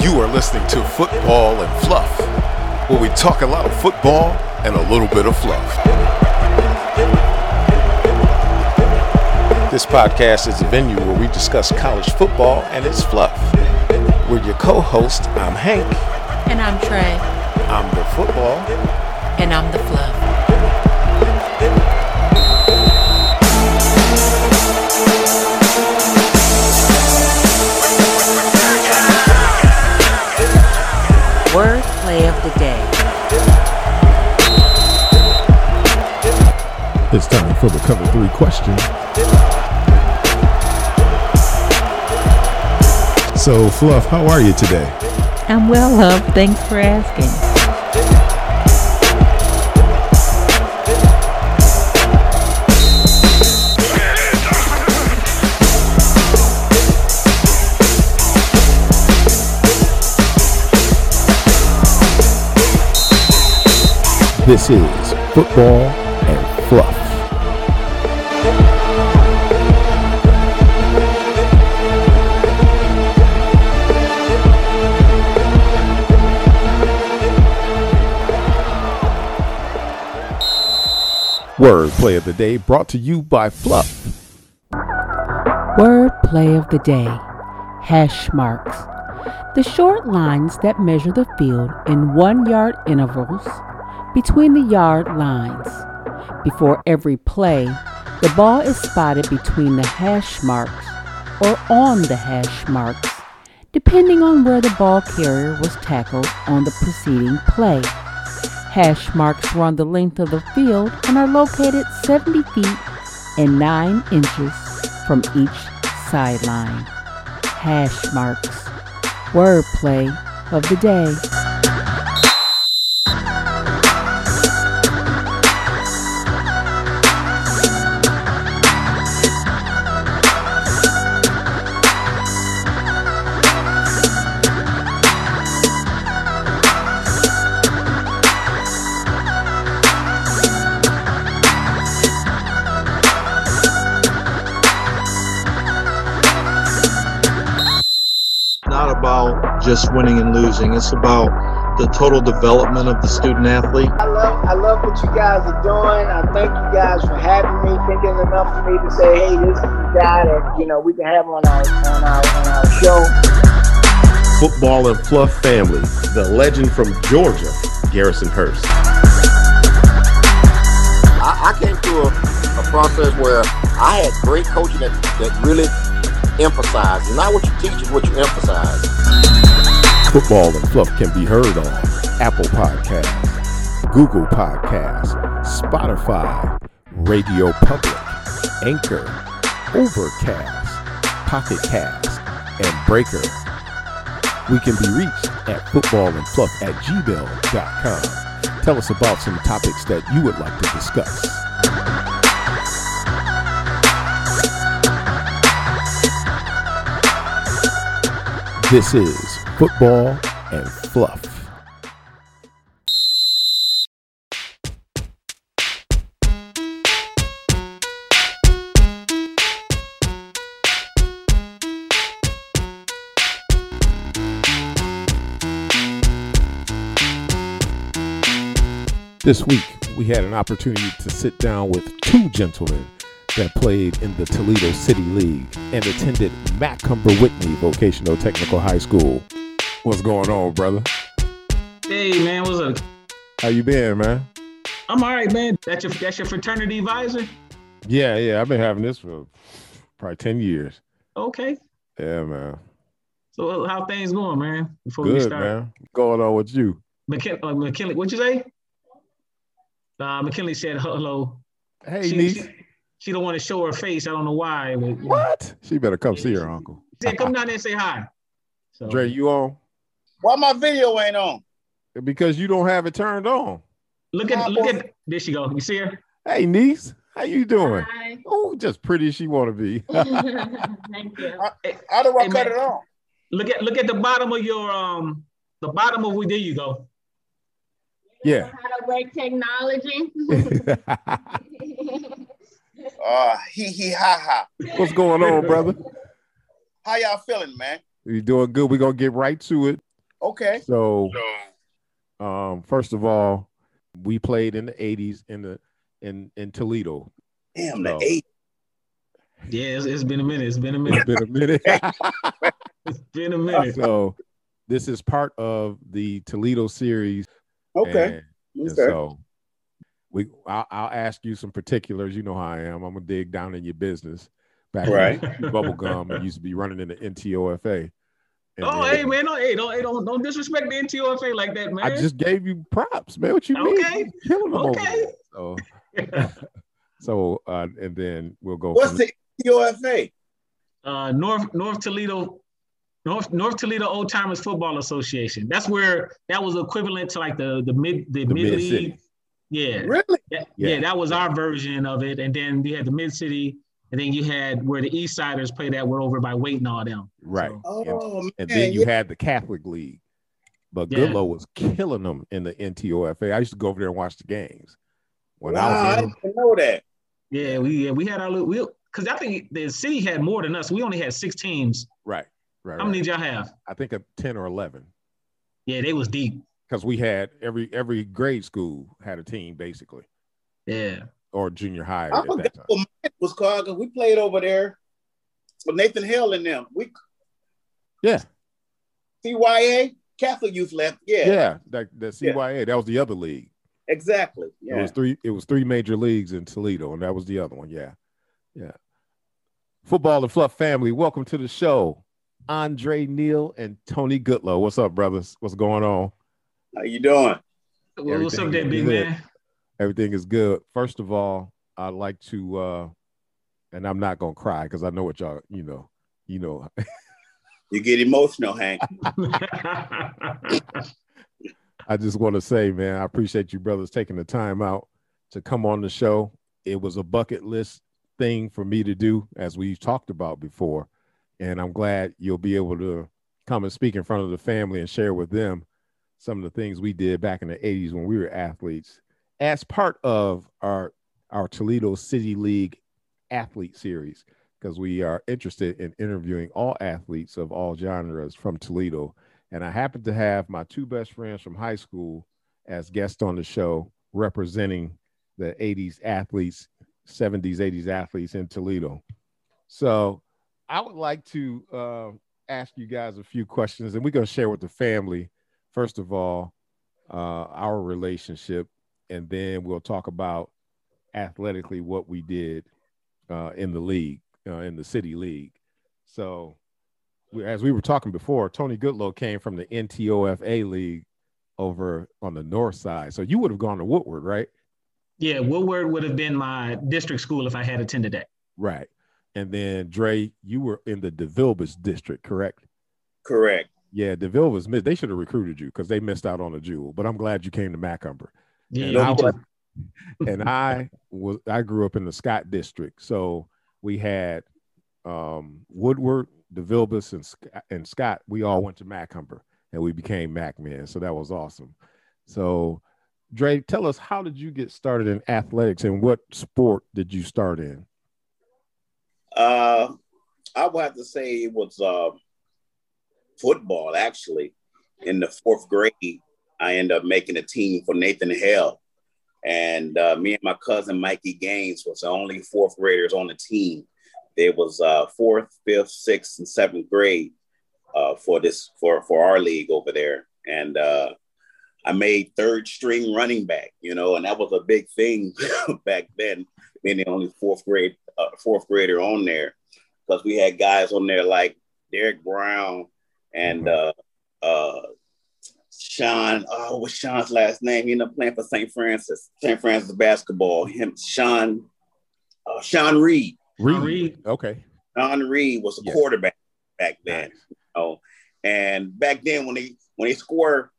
You are listening to Football and Fluff, where we talk a lot of football and a little bit of fluff. This podcast is a venue where we discuss college football and its fluff. With your co host, I'm Hank. And I'm Trey. I'm the football. And I'm the fluff. It's time for the cover three question. So, Fluff, how are you today? I'm well, love. Thanks for asking. This is Football and Fluff. Word play of the day brought to you by Fluff. Word play of the day hash marks. The short lines that measure the field in one yard intervals between the yard lines. Before every play, the ball is spotted between the hash marks or on the hash marks, depending on where the ball carrier was tackled on the preceding play. Hash marks run the length of the field and are located 70 feet and 9 inches from each sideline. Hash marks. Wordplay of the day. Just winning and losing. It's about the total development of the student athlete. I love I love what you guys are doing. I thank you guys for having me, thinking enough of me to say, hey, this is the guy that you know we can have on our on our on our show. Football and Fluff family, the legend from Georgia, Garrison Hearst. I, I came through a, a process where I had great coaching that, that really emphasized. Not what you teach is what you emphasize. Football and Fluff can be heard on Apple Podcasts, Google Podcasts, Spotify, Radio Public, Anchor, Overcast, Pocket Cast, and Breaker. We can be reached at footballandfluff at gmail.com. Tell us about some topics that you would like to discuss. This is Football and Fluff. This week, we had an opportunity to sit down with two gentlemen that played in the Toledo City League and attended Macomber Whitney Vocational Technical High School. What's going on, brother? Hey man, what's up? How you been, man? I'm all right, man. That's your that's your fraternity advisor. Yeah, yeah, I've been having this for probably 10 years. Okay. Yeah, man. So how things going, man? Before we Good, start, man. What's going on with you? McKin- uh, McKinley, what'd you say? Uh, McKinley said hello. Hey, she, niece. she, she don't want to show her face. I don't know why. But, you know, What? She better come see her uncle. She said, come down there and say hi. So, Dre, you on? Why my video ain't on? Because you don't have it turned on. look at look at there she go. You see her? Hey, niece, how you doing? Oh, just pretty as she want to be. Thank you. How do I Hey, cut man. it on? Look at look at the bottom of your um the bottom of where there you go. yeah. How to break technology. Uh, hee hee ha ha. What's going on, brother? How y'all feeling, man? You doing good? We're gonna get right to it. Okay. So, um, first of all, we played in the '80s in the in in Toledo. Damn, the So- eight. Yeah, it's, it's been a minute. It's been a It's minute. been a minute. It's been a minute. so, this is part of the Toledo series. Okay. and- and so, we I'll, I'll ask you some particulars. You know how I am. I'm gonna dig down in your business. Back Right. when bubble gum and used to be running in the NTOFA. And Oh, then- hey man, don't hey, don't hey, don't don't disrespect the NTOFA like that, man. I just gave you props, man. What you mean? Okay. You killing them over Okay. there. So, so uh, and then we'll go. What's from- the UFA? uh, North North Toledo, North North Toledo Old Timers Football Association. That's where that was equivalent to like the the mid the, The mid Mid-City. league. Yeah. Really? That- Yeah. yeah, that was our version of it. And then we had the mid city, and then you had where the East Siders played that were over by Wait and all them. right? So, Oh man. and then you yeah. had the Catholic League, but Yeah. Goodlow was killing them in the NTOFA. I used to go over there and watch the games when wow, I I was in. didn't even know that. yeah, we yeah, we had our little we because I think the city had more than us. We only had six teams. Right, right. How right. many did y'all have? I think a ten or eleven Yeah, they was deep. because we had every every grade school had a team basically, Yeah. Or junior high I at that forgot time. what mine was called 'cause we played over there with Nathan Hale and them. We Yeah, CYA Catholic Youth left. Yeah, yeah. That the CYA that was the other league. exactly. Yeah, It was three. It was three major leagues in Toledo, and that was the other one. Yeah, yeah. Football and Fluff family, welcome to the show. Andre Neal and Tony Goodlow. What's up, brothers? What's going on? How you doing? Well, what's up, Everything big man? Everything is good. First of all, I'd like to, uh, and I'm not gonna cry because I know what y'all, you know, you know, You get emotional, Hank. I just want to say, man, I appreciate you brothers taking the time out to come on the show. It was a bucket list thing for me to do, as we've talked about before. And I'm glad you'll be able to come and speak in front of the family and share with them some of the things we did back in the 80s when we were athletes as part of our our Toledo City League athlete series because we are interested in interviewing all athletes of all genres from Toledo and I happen to have my two best friends from high school as guests on the show representing the 80s athletes, 70s, 80s athletes in Toledo. So I would like to uh, ask you guys a few questions, and we're going to share with the family, first of all, uh, our relationship, and then we'll talk about athletically what we did uh, in the league, uh, in the city league. So, we, as we were talking before, Tony Goodlow came from the NTOFA league over on the north side. So you would have gone to Woodward, right? yeah, Woodward would have been my district school if I had attended that. Right. And then Dre, you were in the DeVilbiss district, correct? Correct. Yeah, DeVilbiss missed. They should have recruited you because they missed out on a jewel. But I'm glad you came to Macomber. Yeah, And I was, and I was I grew up in the Scott district, so we had um, Woodward, DeVilbiss, and Sc- and Scott. We all went to Macomber, and we became Mac men. So that was awesome. So, Dre, tell us how did you get started in athletics, and what sport did you start in? Uh, I would have to say it was uh, football. Actually, in the fourth grade, I ended up making a team for Nathan Hale, and uh, me and my cousin Mikey Gaines was the only fourth graders on the team. There was uh, fourth, fifth, sixth, and seventh grade uh, for this for for our league over there, and uh, I made third string running back. You know, and that was a big thing back then, being the only fourth grade uh, fourth grader on there, because we had guys on there like Derek Brown and uh, uh, Sean. Oh, what's Sean's last name? He ended up playing for St. Francis, St. Francis basketball. Him, Sean, uh, Sean Reed. Sean Reed. Okay. Sean Reed was a Yes. quarterback back then. Nice. You know? And back then, when they when they score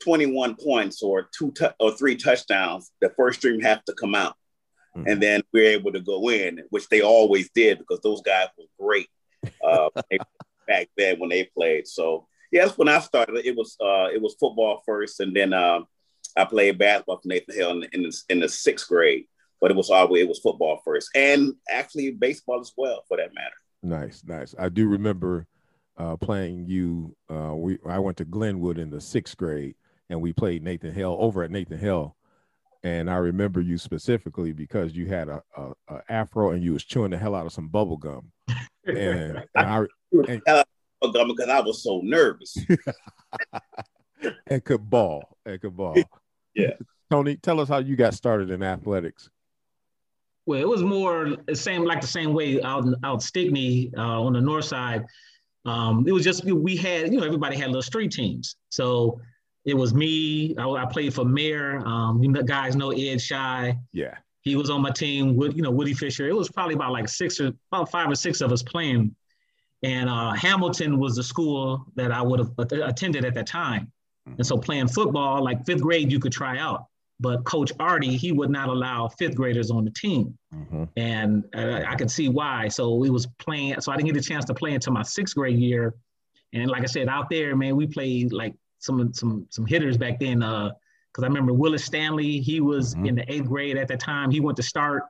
21 points or two tou- or three touchdowns, the first string have to come out, Mhm. and then we're able to go in, which they always did because those guys were great uh, back then when they played. So yeah, that's when I started. It was uh, it was football first, and then um, I played basketball for Nathan Hale in, in, the, in the sixth grade. but it was always it was football first, and actually baseball as well, for that matter. Nice, nice. I do remember uh, playing you. Uh, we I went to Glenwood in the sixth grade, and we played Nathan Hale over at Nathan Hale. And I remember you specifically because you had a, a, a afro and you was chewing the hell out of some bubble gum. And, and I and, because I was so nervous. and could ball. And could ball. Yeah. Tony, tell us how you got started in athletics. Well, it was more the same, like the same way out out Stickney uh, on the north side. Um, it was just we had, you know, everybody had little street teams. So it was me. I, I played for Mayor. Um, you know, guys know Ed Shy. Yeah. He was on my team with, you know, Woody Fisher. It was probably about like six or about five or six of us playing. And uh, Hamilton was the school that I would have attended at that time. And so playing football, like fifth grade, you could try out but Coach Artie, he would not allow fifth graders on the team. Mm-hmm. And uh, I could see why. So we was playing, so I didn't get a chance to play until my sixth grade year. And like I said, out there, man, we played like some some some hitters back then. Uh, because I remember Willis Stanley, he was mm-hmm. in the eighth grade at that time. He went to start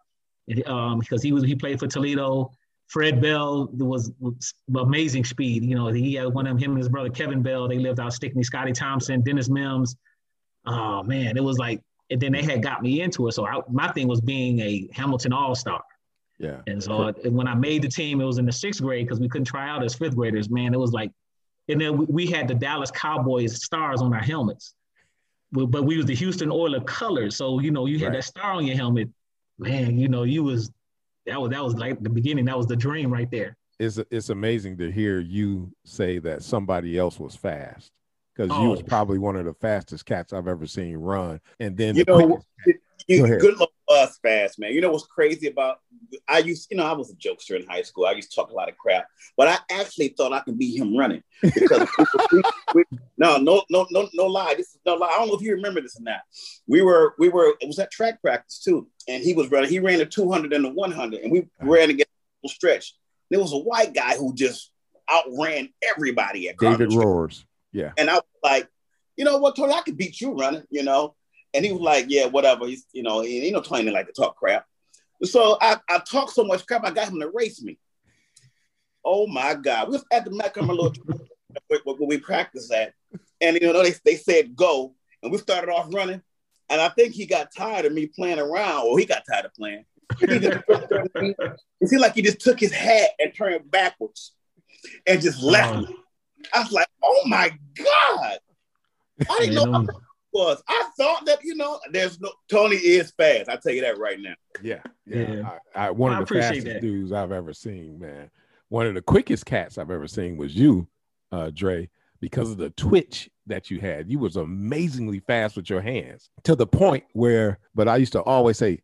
um, because he was he played for Toledo. Fred Bell was, was amazing speed. You know, he had one of him and his brother Kevin Bell. They lived out Stickney. Scotty Thompson, Dennis Mims. Oh man, it was like and then they had got me into it. So I, my thing was being a Hamilton All Star. Yeah. And so when I made the team, it was in the sixth grade because we couldn't try out as fifth graders. Man, it was like, and then we, we had the Dallas Cowboys stars on our helmets, but we was the Houston Oiler colors. So you know, you had right. that star on your helmet. Man, you know, you was that was that was like the beginning. That was the dream right there. It's it's amazing to hear you say that somebody else was fast because oh. you was probably one of the fastest cats I've ever seen run. And then you the know, you, good luck us fast, man. You know what's crazy about I used, you know, I was a jokester in high school. I used to talk a lot of crap, but I actually thought I could beat him running because we, we, no, no, no, no, no lie. This is no lie. I don't know if you remember this or not. We were, we were, it was at track practice too, and he was running. He ran the 200 and the 100, and we ran against stretch. There was a white guy who just outran everybody at David Roars. Yeah. And I was like, you know what, Tony, I could beat you running, you know. And he was like, yeah, whatever. He's, you know, you know, Tony like to talk crap. So I, I talked so much crap, I got him to race me. Oh my God. We was at the Macomber little when we practiced that. And you know, they, they said go, and we started off running. And I think he got tired of me playing around, or he got tired of playing. He just, it seemed like he just took his hat and turned backwards and just left me. I was like, oh my God. I didn't know how was. I thought that, you know, there's no Tony is fast. I tell you that right now. Yeah. Yeah. yeah. I, I, one of the fastest that. dudes I've ever seen, man. One of the quickest cats I've ever seen was you, uh, Dre, because of the twitch that you had. You was amazingly fast with your hands to the point where, but I used to always say,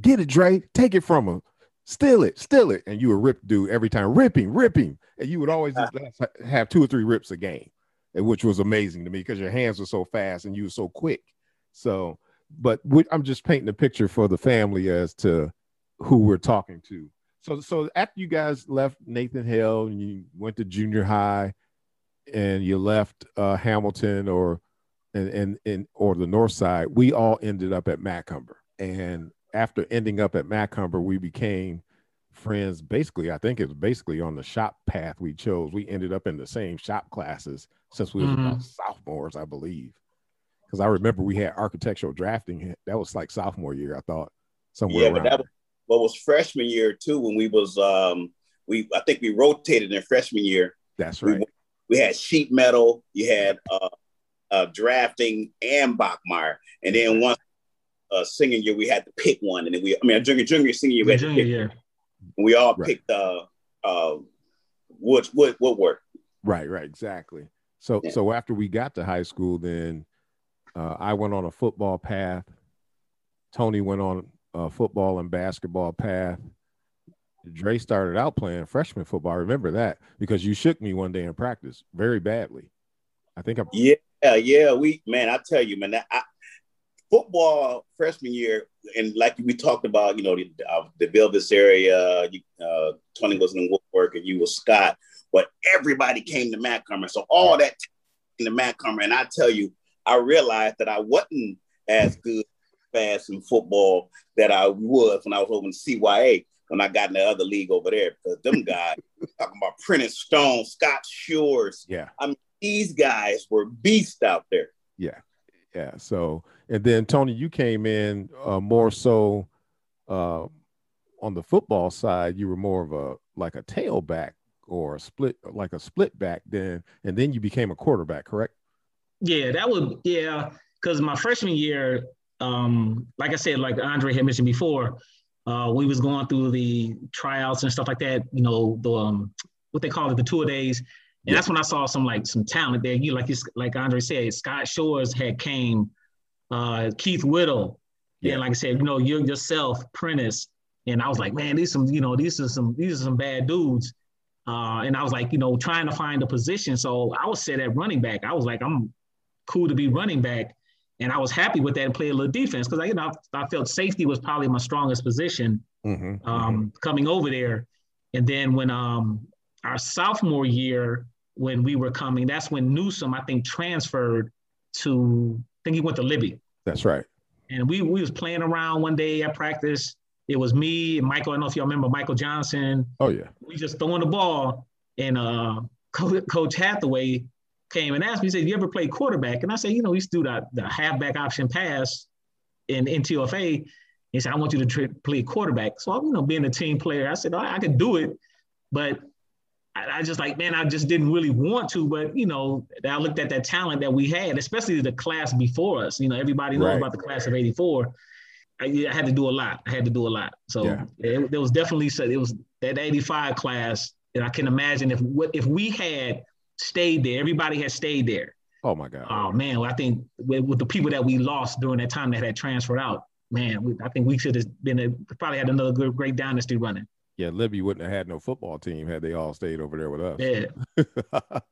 get it, Dre, take it from him steal it, steal it. And you would rip dude every time, ripping, ripping. And you would always just have two or three rips a game, which was amazing to me because your hands were so fast and you were so quick. So, but I'm just painting a picture for the family as to who we're talking to. So, so after you guys left Nathan Hale and you went to junior high and you left uh, Hamilton or and, and and or the north side, we all ended up at Macomber. And after ending up at Macomber, we became friends. Basically, I think it's basically on the shop path we chose. We ended up in the same shop classes since we were mm-hmm. about sophomores, I believe. Because I remember we had architectural drafting. That was like sophomore year, I thought. Somewhere yeah, around. but that was, what was freshman year too. When we was, um, we I think we rotated in freshman year. That's right. We, we had sheet metal. You had uh, uh, drafting and Bachmeier, and then once uh, senior year, we had to pick one, and then we, I mean, junior, junior, senior year, we had junior to pick year. And we all right. picked uh, uh, wood, wood, woodwork. Right, right, exactly. So, yeah. so after we got to high school, then uh, I went on a football path. Tony went on a football and basketball path. Dre started out playing freshman football. I remember that because you shook me one day in practice very badly. I think I'm. Yeah, yeah. We man, I tell you, man, I, football freshman year, and like we talked about, you know, the, uh, DeVilbiss area, uh, Tony was in Woodward and you was Scott, but everybody came to Matt Macomber. So all that in the Macomber, and I tell you, I realized that I wasn't as good fast in football that I was when I was over in CYA when I got in the other league over there because them guys talking about Prentice Stone, Scott Shores. Yeah. I mean, these guys were beasts out there. Yeah. Yeah. So, and then Tony, you came in uh, more so uh, on the football side. You were more of a like a tailback or a split, like a split back then, and then you became a quarterback, correct? Yeah, that would yeah. Because my freshman year, um, like I said, like Andre had mentioned before, uh, we was going through the tryouts and stuff like that. You know, the um, what they call it, the tour days, and Yeah. that's when I saw some like some talent there. You like you, like Andre said, Scott Shores had came, uh, Keith Whittle, Yeah. and like I said, you know, you yourself, Prentice, and I was like, man, these some, you know, these are some, these are some bad dudes. Uh, and I was like, you know, trying to find a position. So I was set at running back. I was like, I'm cool to be running back. And I was happy with that and play a little defense because I, you know, I, I felt safety was probably my strongest position Mm-hmm. um, coming over there. And then when um, our sophomore year, when we were coming, that's when Newsom, I think, transferred to, think he went to Libbey. That's right. And we, we was playing around one day at practice. It was me and Michael. I don't know if y'all remember Michael Johnson. Oh yeah. We just throwing the ball. And uh, Coach Hathaway came and asked me, he said, you ever play quarterback? And I said, you know, we used to do the, the halfback option pass in, in TFA. He said, I want you to play quarterback. So, I'm, you know, being a team player, I said, I, I could do it. But I, just like, man, I just didn't really want to. But, you know, I looked at that talent that we had, especially the class before us. You know, everybody knows Right. about the class of 84. I, I had to do a lot. I had to do a lot. So Yeah. it, there was definitely, so it was that 85 class. And I can imagine if what if we had stayed there, everybody had stayed there. Oh my God. Oh man, well, I think with, with the people that we lost during that time that had transferred out, man, we, I think we should have been a, probably had another good great dynasty running. Yeah, Libbey wouldn't have had no football team had they all stayed over there with us. Yeah,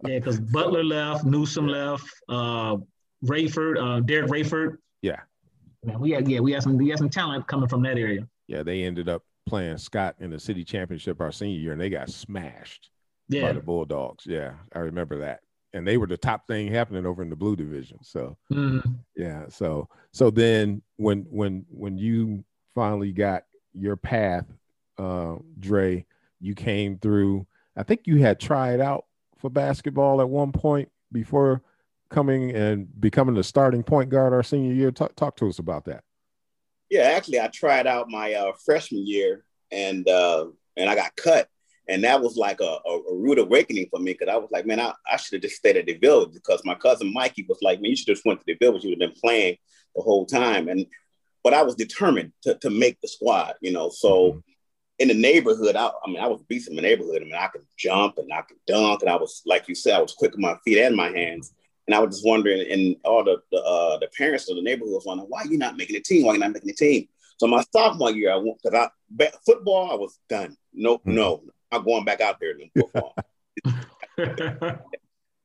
yeah, because Butler left, Newsom left, uh, Rayford, uh, Derek Rayford. Yeah. Man, we had yeah, we had some we had some talent coming from that area. yeah, they ended up playing Scott in the city championship our senior year, and they got smashed by the Bulldogs. Yeah, I remember that. And they were the top thing happening over in the blue division. So Mhm. yeah, so so then when when when you finally got your path, uh, Dre, you came through. I think you had tried out for basketball at one point before coming and becoming the starting point guard our senior year. Talk, talk to us about that. Yeah, actually, I tried out my uh, freshman year, and uh, and I got cut, and that was like a, a, a rude awakening for me because I was like, man, I, I should have just stayed at the village because my cousin Mikey was like, man, you should just went to the village. You would have been playing the whole time, and but I was determined to to make the squad, you know. So in the neighborhood, I, I mean, I was beast in my neighborhood. I mean, I could jump and I could dunk, and I was like you said, I was quick with my feet and my hands. And I was just wondering, and all the the, uh, the parents of the neighborhood was wondering, why are you not making the team? Why are you not making the team? So my sophomore year, I went because I ba- football, I was done. No, Mhm. no, I'm going back out there in football.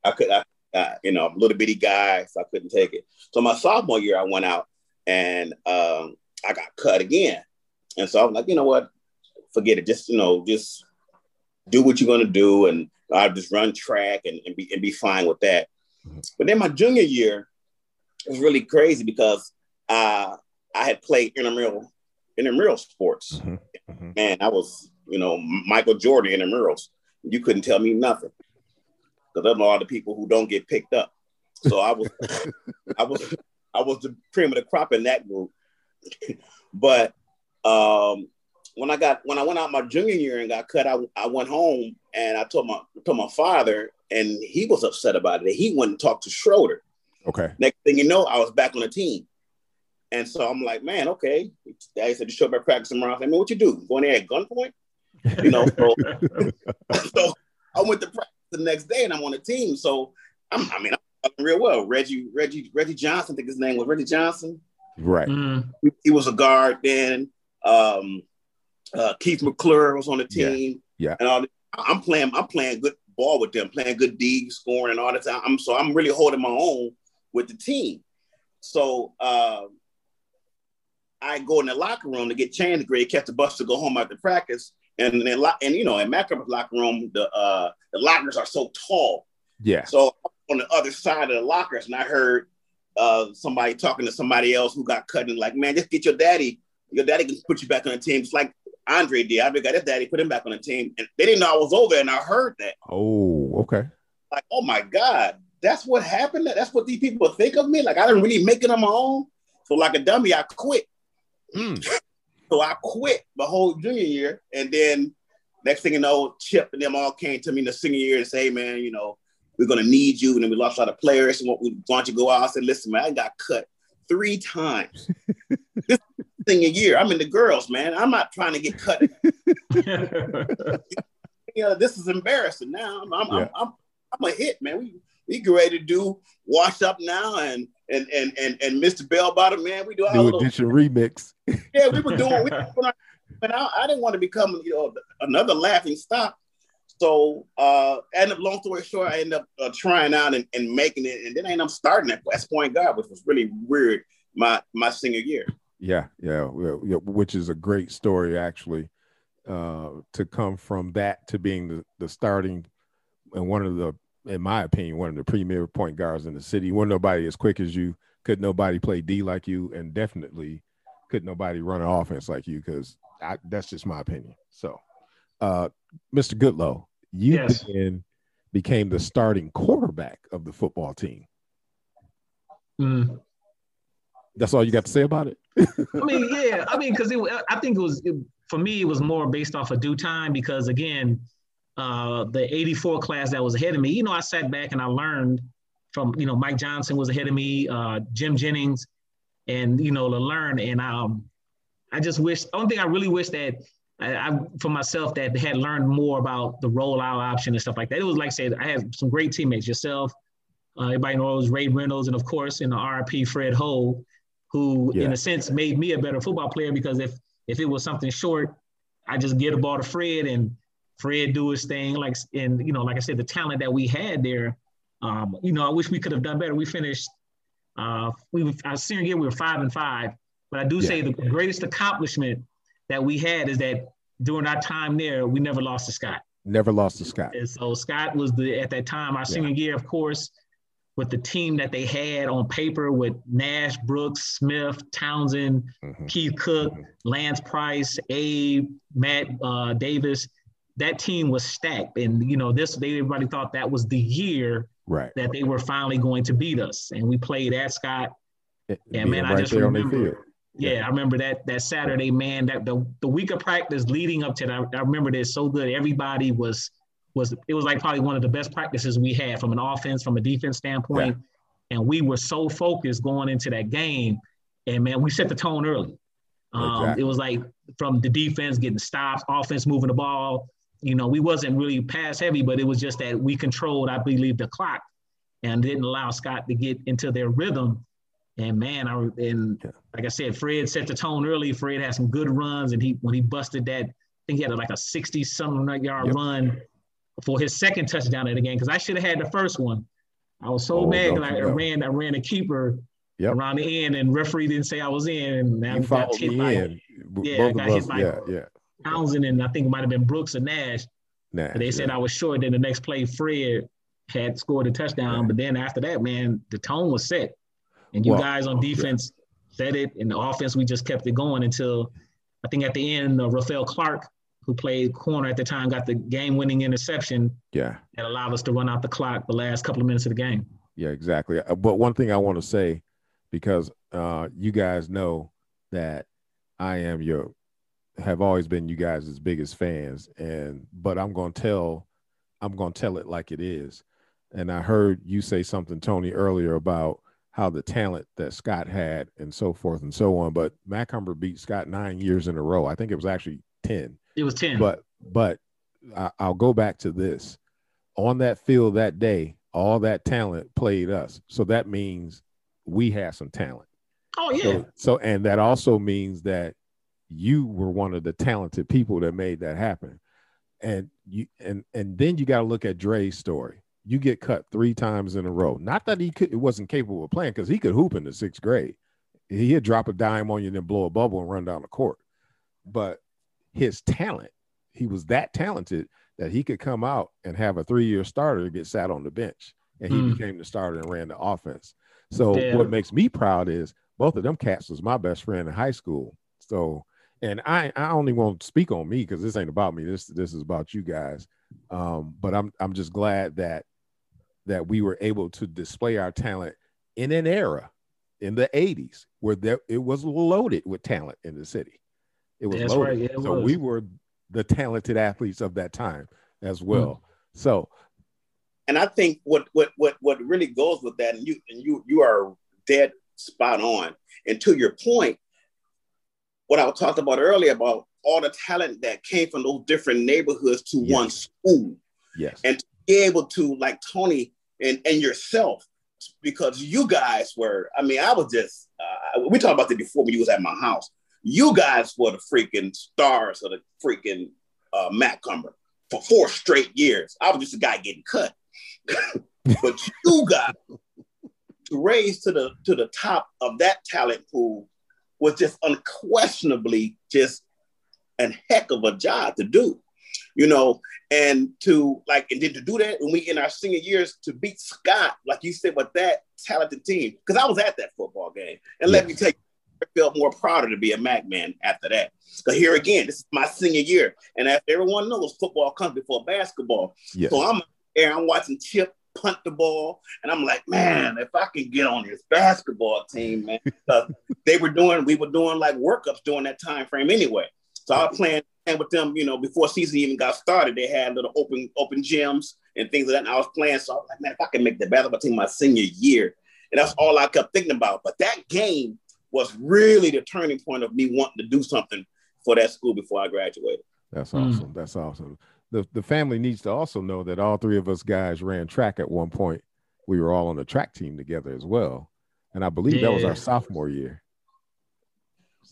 I could, I, uh, you know, I'm a little bitty guy, so I couldn't take it. So my sophomore year, I went out and um, I got cut again. And so I'm like, you know what? Forget it. Just, you know, just do what you're going to do. And I'll just run track and, and, be, and be fine with that. But then my junior year was really crazy because uh, I had played intramural, intramural sports. Mhm, mhm. Man, I was, you know, Michael Jordan intramurals. You couldn't tell me nothing because I'm all the people who don't get picked up. So I was, I was, I was the cream of the crop in that group. but um, when I got when I went out my junior year and got cut, I, I went home and I told my told my father, and he was upset about it. He went and talked to Schroeder. Okay. Next thing you know, I was back on the team. And so I'm like, man, okay. Daddy said to show up at practice tomorrow. I said, man, what you do? Go in there at gunpoint? You know, so, so I went to practice the next day and I'm on the team. So I'm, I mean, I'm real well. Reggie, Reggie, Reggie Johnson, I think his name was Reggie Johnson. Right. Mm, He, he was a guard then. Um, uh, Keith McClure was on the team. Yeah. And all the, I'm playing, I'm playing good ball with them, playing good D, scoring and all the time. I'm so I'm really holding my own with the team. So uh, I go in the locker room to get changed, grade, catch the bus to go home after practice. And then, and you know, in Macro's locker room, the uh, the lockers are so tall. Yeah. So on the other side of the lockers, and I heard uh, somebody talking to somebody else who got cut and like, man, just get your daddy. Your daddy can put you back on the team. It's like Andre did. Andre got his daddy, put him back on the team. And they didn't know I was over. And I heard that. Oh, okay. Like, oh my God, that's what happened. That's what these people think of me. Like I didn't really make it on my own. So like a dummy, I quit. Mm. So I quit the whole junior year. And then next thing you know, Chip and them all came to me in the senior year and say, hey, man, you know, we're gonna need you. And then we lost a lot of players. And what we want you to go out. I said, listen, man, I got cut three times. this senior year. I'm in the girls, man. I'm not trying to get cut. you know, this is embarrassing. Now I'm I'm, Yeah. I'm, I'm, I'm a hit, man. We we get ready to do wash up now and and and and and Mr. Bell Bottom, man. We do our New little edition remix. yeah, we were doing. We, I, when I, I didn't want to become, you know, another laughing stock. So, uh, end up long story short, I ended up uh, trying out and, and making it, and then I ended up starting at West Point Guard, which was really weird. My my senior year. Yeah, yeah, yeah, which is a great story actually. Uh, to come from that to being the, the starting and one of the, in my opinion, one of the premier point guards in the city. Wasn't nobody as quick as you. Could nobody play D like you, and definitely could nobody run an offense like you. Because that's just my opinion. So, uh, Mr. Goodlow, you Yes. then became the starting quarterback of the football team. Mm. That's all you got to say about it. I mean, yeah. I mean, because I think it was it, for me. It was more based off of due time because again, uh, the '84 class that was ahead of me. You know, I sat back and I learned from you know Mike Johnson was ahead of me, uh, Jim Jennings, and you know to learn. And um, I just wish. Only thing I really wish that I, I for myself that had learned more about the rollout option and stuff like that. It was like I said, I had some great teammates. Yourself, uh, everybody knows Ray Reynolds, and of course in the RP Fred Ho, who Yeah. in a sense made me a better football player because if if it was something short, I just get a ball to Fred and Fred do his thing. Like and you know, like I said, the talent that we had there, um, you know, I wish we could have done better. We finished uh, we our senior year we were five and five, but I do say the greatest accomplishment that we had is that during our time there, we never lost to Scott. Never lost to Scott. And so Scott was the at that time our senior year, of course, with the team that they had on paper with Nash, Brooks, Smith, Townsend, Mhm. Keith Cook, Mhm. Lance Price, Abe, Matt uh, Davis. That team was stacked, and you know this. They everybody thought that was the year Right. that they were finally going to beat us, and we played at Scott. Yeah, Being man, I just there on their remember- field. Yeah, I remember that that Saturday, man. That the the week of practice leading up to that, I, I remember this so good. Everybody was was it was like probably one of the best practices we had from an offense, from a defense standpoint, and we were so focused going into that game. And man, we set the tone early. Um, Exactly. It was like from the defense getting stops, offense moving the ball. You know, we wasn't really pass heavy, but it was just that we controlled, I believe, the clock and didn't allow Scott to get into their rhythm. And man, I and Yeah. like I said, Fred set the tone early. Fred had some good runs, and he when he busted that, I think he had like a sixty something yard Yep. run for his second touchdown of the game. Because I should have had the first one. I was so Oh, mad because I know. ran I ran a keeper Yep. around the end, and referee didn't say I was in, and I You got hit by in. Yeah, I Both got hit by- Yeah, yeah. Townsend, and I think it might have been Brooks or Nash. Nah, But they said. I was short. Then the next play, Fred had scored a touchdown. Right. But then after that, man, the tone was set. And you Well, guys on defense set it. And the offense, we just kept it going until I think at the end, uh, Rafael Clark, who played corner at the time, got the game winning interception yeah, that allowed us to run out the clock the last couple of minutes of the game. yeah, exactly. Uh, But one thing I want to say, because uh, you guys know that I am your, have always been you guys' biggest fans, and but I'm gonna tell, I'm gonna tell it like it is. And I heard you say something, Tony, earlier about how the talent that Scott had and so forth and so on. But Macomber beat Scott nine years in a row. I think it was actually ten. It was 10. But but I, I'll go back to this. On that field that day, all that talent played us. So that means we had some talent. oh, yeah. So, so and that also means that you were one of the talented people that made that happen. And you and and then you got to look at Dre's story. You get cut three times in a row. Not that he could it wasn't capable of playing because he could hoop in the sixth grade. He'd drop a dime on you and then blow a bubble and run down the court. But his talent, he was that talented that he could come out and have a three-year starter get sat on the bench. and he Mm. became the starter and ran the offense. So Yeah. what makes me proud is both of them cats was my best friend in high school. So and I I only won't speak on me because this ain't about me. This this is about you guys. Um, but I'm I'm just glad that that we were able to display our talent in an era in the 80s where there it was loaded with talent in the city. It was That's loaded. right, yeah, it so was. we were the talented athletes of that time as Hmm. well. So and I think what what what what really goes with that, and you and you you are dead spot on. And to your point, what I talked about earlier about all the talent that came from those different neighborhoods to Yes. one school, yes. and to be able to like Tony and and yourself, because you guys were. I mean, I was just. Uh, we talked about this before when you was at my house. You guys were the freaking stars of the freaking uh, Macomber for four straight years. I was just a guy getting cut. but you guys to raise to the to the top of that talent pool was just unquestionably just a heck of a job to do, you know, and to like and then to do that when we in our senior years to beat Scott, like you said, with that talented team, because I was at that football game, and let me tell you. Felt more prouder to be a Mac man after that. But here again, this is my senior year, and as everyone knows, football comes before basketball. Yes. So I'm there, I'm watching Chip punt the ball, and I'm like, man, if I can get on this basketball team, man, 'Cause uh, they were doing, we were doing like workups during that time frame anyway. So I was playing playing with them, you know, before season even got started. They had little open open gyms and things like that. And I was playing, so I was like, man, if I can make the basketball team my senior year, and that's all I kept thinking about. But that game was really the turning point of me wanting to do something for that school before I graduated. That's Mm. awesome. That's awesome. The the family needs to also know that all three of us guys ran track at one point. We were all on the track team together as well. And I believe that was our sophomore year.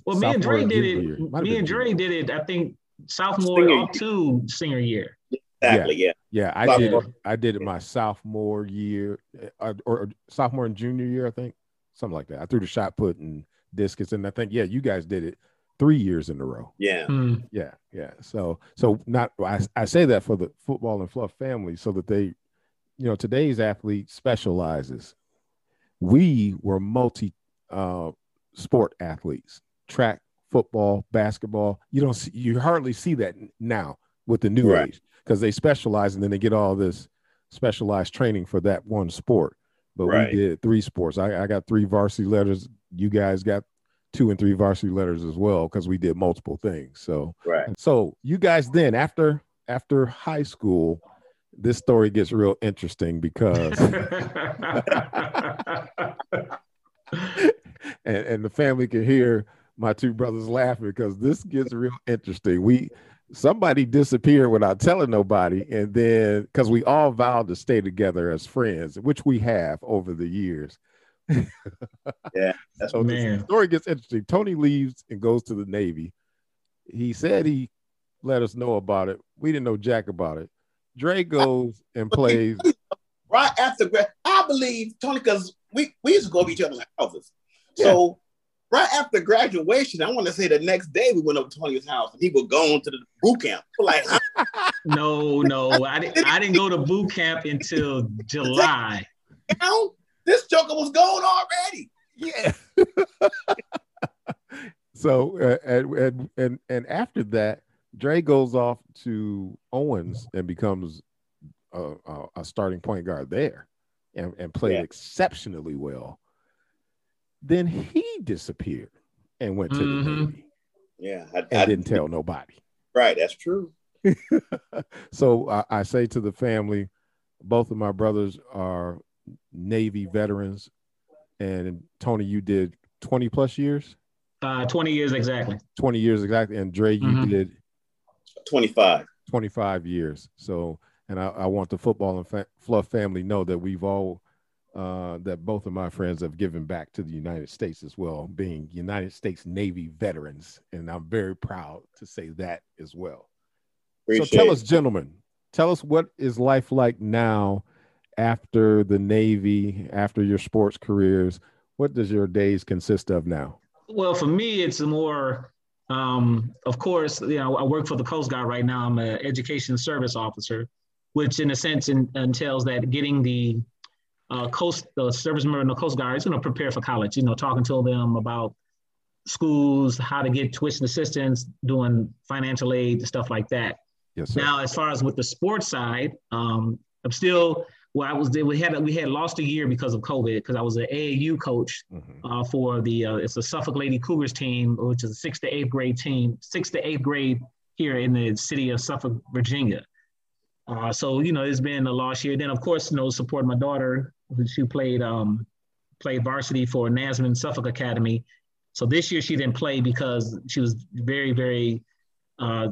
Well, me and Sophomore Dre did it. year. Might have Me and junior. Dre did it. I think sophomore Senior up to senior year. Exactly, yeah. Yeah, I Sophomore. did. It, I did it my sophomore year, uh, or, or sophomore and junior year, I think, something like that. I threw the shot put and discus, and I think yeah, you guys did it three years in a row. Yeah. Hmm. Yeah, yeah. So, so not I, I say that for the football and fluff family, so that they, you know, today's athlete specializes. We were multi uh, sport athletes, track, football, basketball. You don't see, you hardly see that now with the new Right. age because they specialize and then they get all this specialized training for that one sport. But Right. we did three sports. I, I got three varsity letters. You guys got two and three varsity letters as well because we did multiple things. So Right. so you guys then after after high school, this story gets real interesting because and, and the family can hear my two brothers laughing because this gets real interesting. We somebody disappeared without telling nobody, and then because we all vowed to stay together as friends, which we have over the years. Yeah, that's so the story gets interesting. Tony leaves and goes to the Navy. He said he let us know about it. We didn't know jack about it. Dre goes and plays. right after grad, I believe Tony, because we, we used to go to each other's houses. So right after graduation, I want to say the next day we went up to Tony's house and he was going to the boot camp. We're like, huh? no, no, I didn't. I didn't go to boot camp until July. Now, this joker was going already. Yeah. so uh, and, and and and after that, Dre goes off to Owens and becomes a, a, a starting point guard there, and, and played Yeah. exceptionally well. Then he disappeared and went to the Mhm. Navy Yeah, I, and I didn't tell nobody. Right, that's true. so I, I say to the family, both of my brothers are Navy veterans, and Tony, you did twenty plus years. Uh, Twenty years exactly. 20 years exactly. And Dre, you Mhm. did 25. 25 years. So, and I, I want the football and fa- fluff family know that we've all, uh, that both of my friends have given back to the United States as well, being United States Navy veterans. And I'm very proud to say that as well. Appreciate so tell it. us, gentlemen, tell us what is life like now after the Navy, after your sports careers? What does your days consist of now? Well, for me, it's more. Um, of course, you know, I work for the Coast Guard right now. I'm an education service officer, which, in a sense, in, entails that getting the uh, coast the service member in the Coast Guard is going to prepare for college. You know, talking to them about schools, how to get tuition assistance, doing financial aid, stuff like that. Yes, sir. Now, as far as with the sports side, um, I'm still. Well, I was we had we had lost a year because of COVID because I was an AAU coach Mhm. uh, for the uh, it's a Suffolk Lady Cougars team, which is a sixth to eighth grade team, sixth to eighth grade here in the city of Suffolk, Virginia. Uh, so you know, it's been a lost year. Then of course, you know, support my daughter, who she played um, played varsity for Nansemond Suffolk Academy. So this year she didn't play because she was very very uh,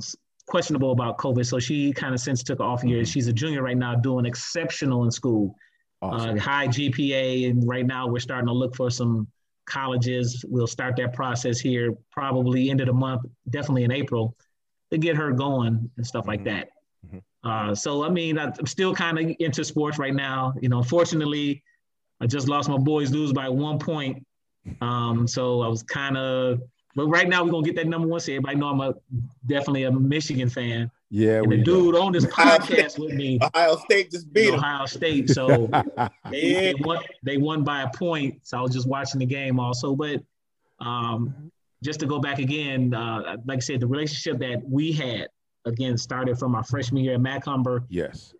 questionable about COVID. So she kind of since took off a year. She's a junior right now, doing exceptional in school Awesome. uh, high GPA, and right now we're starting to look for some colleges. We'll start that process here probably end of the month, definitely in April, to get her going and stuff like Mhm. that. Mhm. Uh, so I mean, I'm still kind of into sports right now. You know, unfortunately, I just lost my boys lose by one point. Um, so I was kind of, but right now we're gonna get that number one. So everybody know I'm a definitely a Michigan fan, yeah, and the we dude on this Ohio podcast with me. Ohio State just beat them. Ohio State. So they, Yeah. they won, they won by a point. So I was just watching the game also. But um, just to go back again, uh, like I said, the relationship that we had again started from our freshman year at Macomber yes.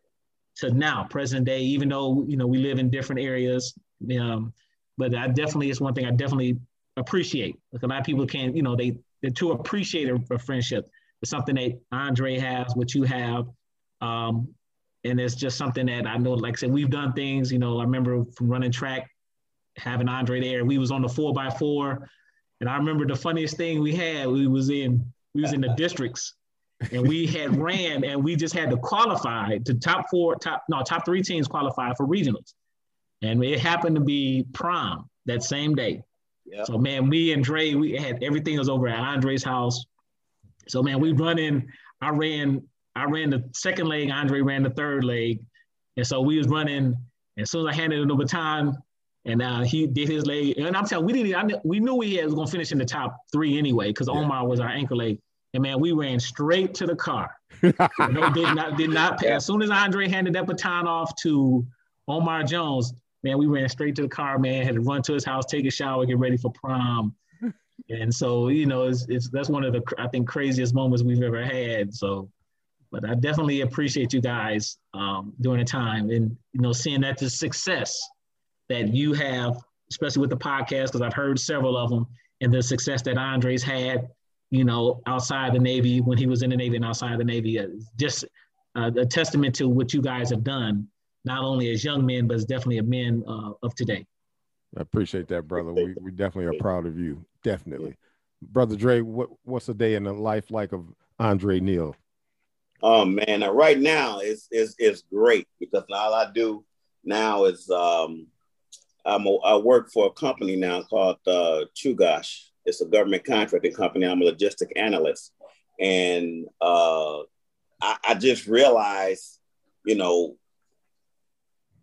to now, present day. Even though you know we live in different areas, um, but I definitely it's one thing I definitely appreciate. Like a lot of people can't, you know, they they to appreciate a, a friendship. It's something that Andre has, what you have. Um, and it's just something that I know, like I said, we've done things, you know, I remember from running track, having Andre there, we was on the four by four. And I remember the funniest thing we had, we was in, we was in the districts and we had ran and we just had to qualify to top four, top, no, top three teams qualify for regionals. And it happened to be prom that same day. Yep. So man, me and Dre, we had everything was over at Andre's house. So man, we run in. I ran. I ran the second leg. Andre ran the third leg, and so we was running. As soon as I handed him the baton, and uh, he did his leg, and I'm telling, we didn't. I, we knew we had, was gonna finish in the top three anyway, because Yeah. Omar was our anchor leg. And man, we ran straight to the car. No, did not did not pay. As soon as Andre handed that baton off to Omar Jones, man, we ran straight to the car. Man, had to run to his house, take a shower, get ready for prom. And so, you know, it's, it's that's one of the I think craziest moments we've ever had. So, but I definitely appreciate you guys um, during the time and you know seeing that the success that you have, especially with the podcast, because I've heard several of them, and the success that Andres had, you know, outside the Navy when he was in the Navy and outside the Navy, uh, just uh, a testament to what you guys have done, not only as young men, but as definitely a men uh, of today. I appreciate that, brother. We, we definitely are proud of you. Definitely. Brother Dre, what, what's a day in the life like of Andre Neal? Oh man, now, right now it's, it's it's great because all I do now is um, I'm a, I work for a company now called uh, Chugach. It's a government contracting company. I'm a logistic analyst, and uh, I, I just realized, you know,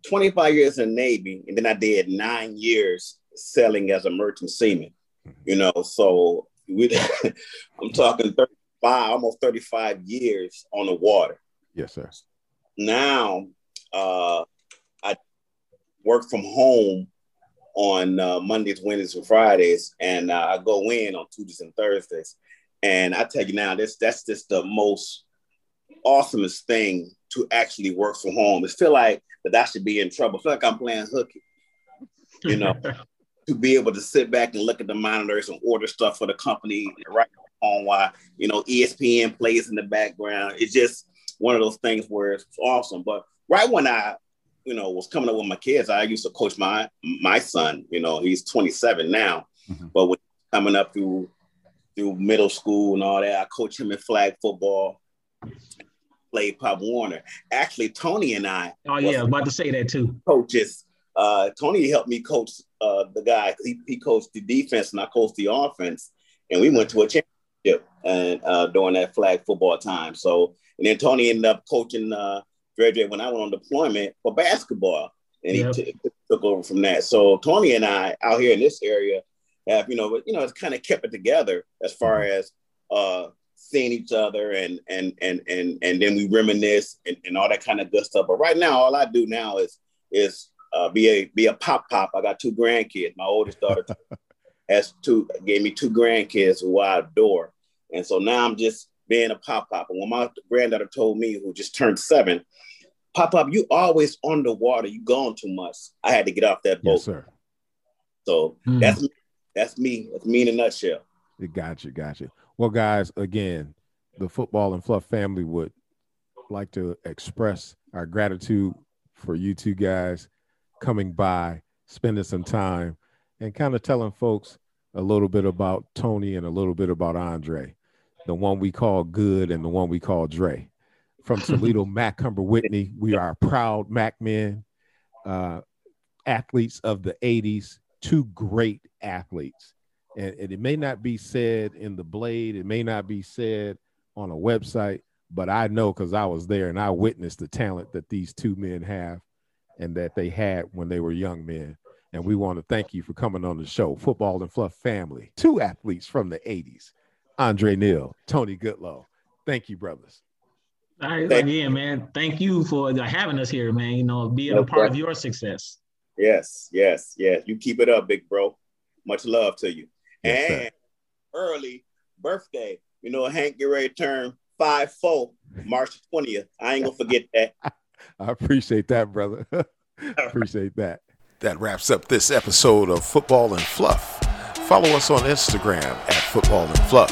25 years in the Navy, and then I did nine years selling as a merchant seaman. You know, so we, I'm talking 35, almost 35 years on the water. Yes, sir. Now, uh, I work from home on uh, Mondays, Wednesdays, and Fridays, and uh, I go in on Tuesdays and Thursdays. And I tell you now, this that's just the most awesomest thing to actually work from home. It feel like that I should be in trouble. I feel like I'm playing hooky, you know, to be able to sit back and look at the monitors and order stuff for the company right on why, you know ESPN plays in the background. It's just one of those things where it's awesome. But right when I, you know, was coming up with my kids, I used to coach my my son. You know, he's 27 now, Mhm. but when coming up through through middle school and all that, I coach him in flag football. Played Pop Warner. Actually, Tony and I oh yeah, I was about to say that too. coaches. Uh, Tony helped me coach uh, the guy. He, he coached the defense and I coached the offense. And we went to a championship and uh, during that flag football time. So, and then Tony ended up coaching uh, Dre Dre when I went on deployment for basketball. And Yep. he t- took over from that. So Tony and I out here in this area have, you know, you know, it's kind of kept it together as far as uh, seeing each other and and and and and then we reminisce and, and all that kind of good stuff. But right now, all I do now is is uh, be a be a pop pop. I got two grandkids. My oldest daughter has two gave me two grandkids who I adore, and so now I'm just being a pop pop. And when my granddaughter told me, who just turned seven, pop pop, you always on the water. You gone too much. I had to get off that boat. Yes, sir. So Mm. that's that's me. That's me in a nutshell. It got you, got you. Well, guys, again, the football and fluff family would like to express our gratitude for you two guys coming by, spending some time, and kind of telling folks a little bit about Tony and a little bit about Andre, the one we call good and the one we call Dre. From Toledo, Macomber Whitney, we are proud Mac men, uh, athletes of the 80s, two great athletes and, and it may not be said in the blade it may not be said on a website but i know because i was there and i witnessed the talent that these two men have and that they had when they were young men and we want to thank you for coming on the show football and fluff family two athletes from the 80s andre neal tony goodlow thank you brothers All right, Thank- again, man. Thank you for having us here, man. You know, being No a part of your success. Yes, yes, yes. You keep it up, big bro. Much love to you. Yes, sir. and early birthday. You know, Hank get ready to turn five four, March twentieth. I ain't gonna forget that. I appreciate that, brother. I appreciate that. That wraps up this episode of Football and Fluff. Follow us on Instagram at Football and Fluff.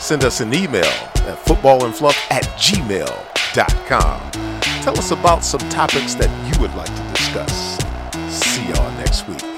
Send us an email at footballandfluff at gmail.com. Tell us about some topics that you would like to discuss. See y'all next week.